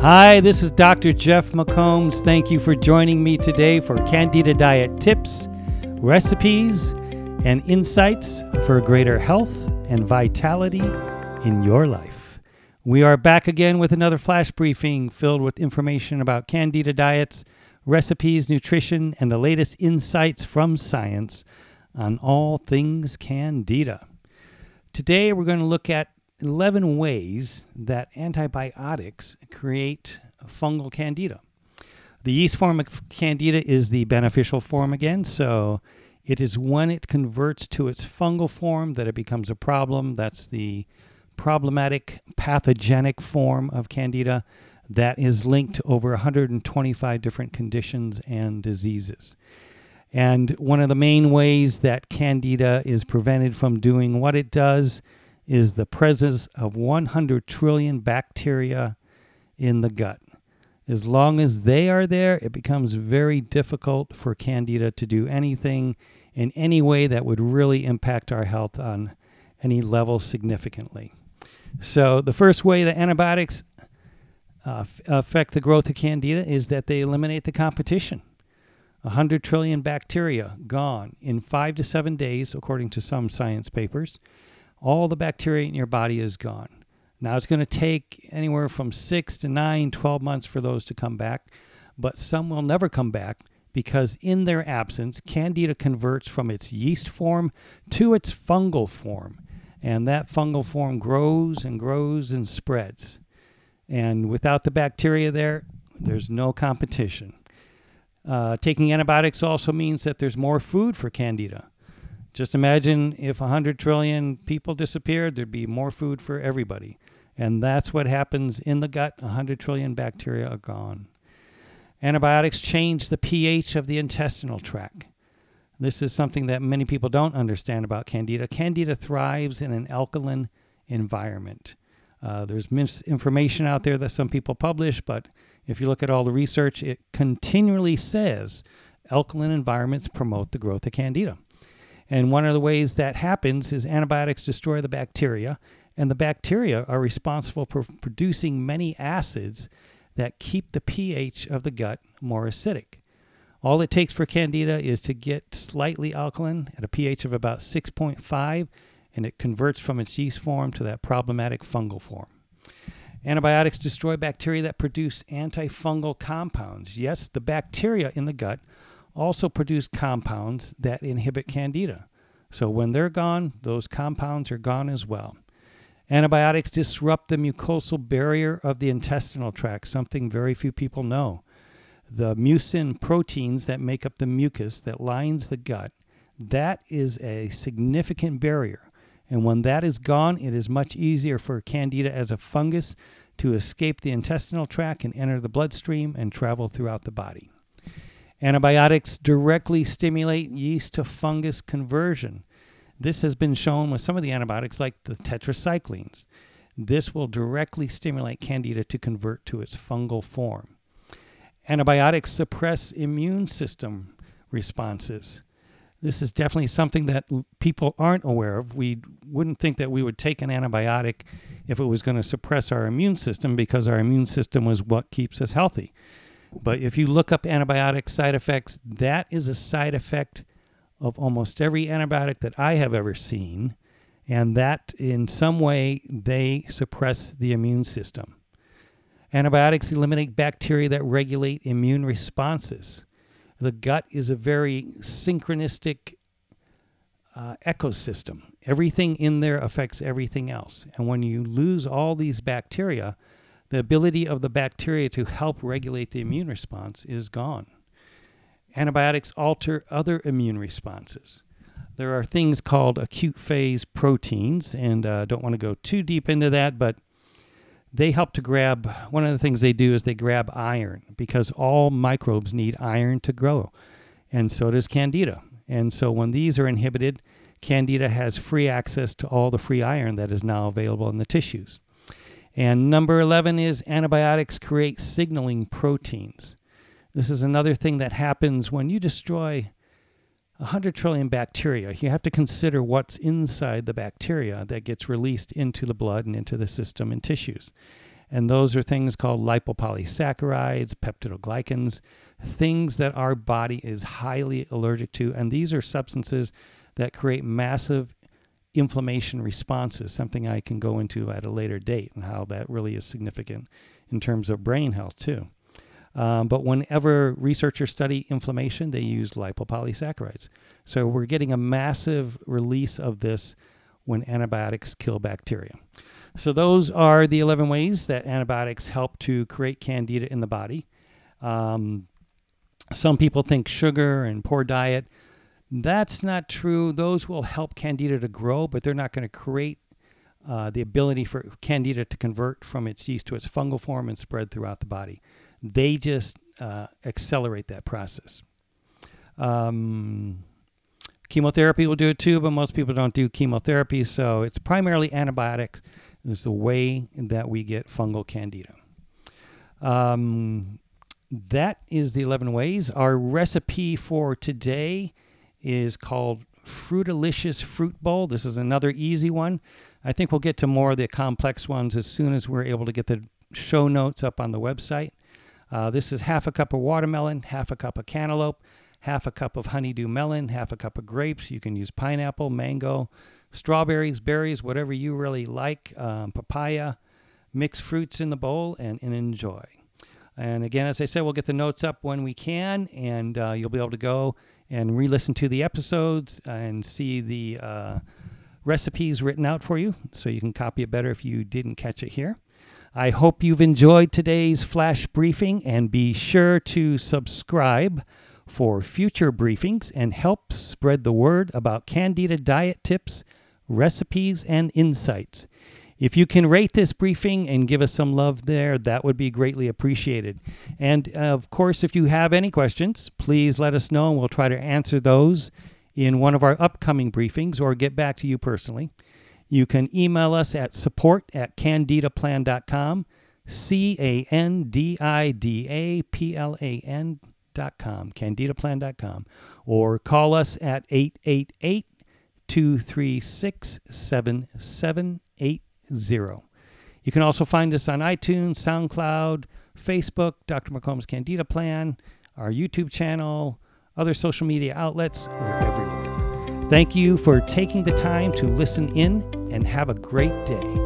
Hi, this is Dr. Jeff McCombs. Thank you for joining me today for Candida Diet tips, recipes, and insights for greater health and vitality in your life. We are back again with another flash briefing filled with information about Candida diets, recipes, nutrition, and the latest insights from science on all things Candida. Today, we're going to look at 11 ways that antibiotics create fungal candida. The yeast form of candida is the beneficial form again, so it is when it converts to its fungal form that it becomes a problem. That's the problematic pathogenic form of candida that is linked to over 125 different conditions and diseases. And one of the main ways that candida is prevented from doing what it does is the presence of 100 trillion bacteria in the gut. As long as they are there, it becomes very difficult for candida to do anything in any way that would really impact our health on any level significantly. So, the first way that antibiotics uh, affect the growth of candida is that they eliminate the competition. 100 trillion bacteria gone in five to seven days, according to some science papers all the bacteria in your body is gone. Now, it's going to take anywhere from six to nine, 12 months for those to come back, but some will never come back because in their absence, candida converts from its yeast form to its fungal form. And that fungal form grows and grows and spreads. And without the bacteria there, there's no competition. Uh, taking antibiotics also means that there's more food for candida. Just imagine if 100 trillion people disappeared, there'd be more food for everybody. And that's what happens in the gut. 100 trillion bacteria are gone. Antibiotics change the pH of the intestinal tract. This is something that many people don't understand about Candida. Candida thrives in an alkaline environment. Uh, there's misinformation out there that some people publish, but if you look at all the research, it continually says alkaline environments promote the growth of Candida. And one of the ways that happens is antibiotics destroy the bacteria, and the bacteria are responsible for producing many acids that keep the pH of the gut more acidic. All it takes for candida is to get slightly alkaline at a pH of about 6.5, and it converts from its yeast form to that problematic fungal form. Antibiotics destroy bacteria that produce antifungal compounds. Yes, the bacteria in the gut also produce compounds that inhibit candida. So when they're gone, those compounds are gone as well. Antibiotics disrupt the mucosal barrier of the intestinal tract, something very few people know. The mucin proteins that make up the mucus that lines the gut, that is a significant barrier. And when that is gone, it is much easier for candida as a fungus to escape the intestinal tract and enter the bloodstream and travel throughout the body. Antibiotics directly stimulate yeast to fungus conversion. This has been shown with some of the antibiotics, like the tetracyclines. This will directly stimulate candida to convert to its fungal form. Antibiotics suppress immune system responses. This is definitely something that people aren't aware of. We wouldn't think that we would take an antibiotic if it was going to suppress our immune system because our immune system was what keeps us healthy. But if you look up antibiotic side effects, that is a side effect of almost every antibiotic that I have ever seen. And that in some way they suppress the immune system. Antibiotics eliminate bacteria that regulate immune responses. The gut is a very synchronistic uh, ecosystem. Everything in there affects everything else. And when you lose all these bacteria, the ability of the bacteria to help regulate the immune response is gone. Antibiotics alter other immune responses. There are things called acute phase proteins, and I uh, don't want to go too deep into that, but they help to grab one of the things they do is they grab iron because all microbes need iron to grow, and so does candida. And so when these are inhibited, candida has free access to all the free iron that is now available in the tissues. And number 11 is antibiotics create signaling proteins. This is another thing that happens when you destroy 100 trillion bacteria. You have to consider what's inside the bacteria that gets released into the blood and into the system and tissues. And those are things called lipopolysaccharides, peptidoglycans, things that our body is highly allergic to. And these are substances that create massive inflammation responses, something I can go into at a later date and how that really is significant in terms of brain health, too. Um, but whenever researchers study inflammation, they use lipopolysaccharides. So we're getting a massive release of this when antibiotics kill bacteria. So those are the 11 ways that antibiotics help to create candida in the body. Um, some people think sugar and poor diet. That's not true. Those will help candida to grow, but they're not going to create uh, the ability for candida to convert from its yeast to its fungal form and spread throughout the body. They just uh, accelerate that process. Um, chemotherapy will do it too, but most people don't do chemotherapy, so it's primarily antibiotics. Is the way that we get fungal candida. Um, that is the 11 ways. Our recipe for today is called Fruitalicious Fruit Bowl. This is another easy one. I think we'll get to more of the complex ones as soon as we're able to get the show notes up on the website. Uh, this is half a cup of watermelon, half a cup of cantaloupe, half a cup of honeydew melon, half a cup of grapes. You can use pineapple, mango, strawberries, berries, whatever you really like, um, papaya. Mix fruits in the bowl and, and enjoy. And again, as I said, we'll get the notes up when we can, and uh, you'll be able to go and re listen to the episodes and see the uh, recipes written out for you so you can copy it better if you didn't catch it here. I hope you've enjoyed today's flash briefing and be sure to subscribe for future briefings and help spread the word about Candida diet tips, recipes, and insights. If you can rate this briefing and give us some love there, that would be greatly appreciated. And uh, of course, if you have any questions, please let us know and we'll try to answer those in one of our upcoming briefings or get back to you personally. You can email us at support at candidaplan.com, C A N D I D A P L A N.com, candidaplan.com, or call us at 888 236 7788 zero. You can also find us on iTunes, SoundCloud, Facebook, Dr. McCombs Candida Plan, our YouTube channel, other social media outlets, or everywhere. Thank you for taking the time to listen in and have a great day.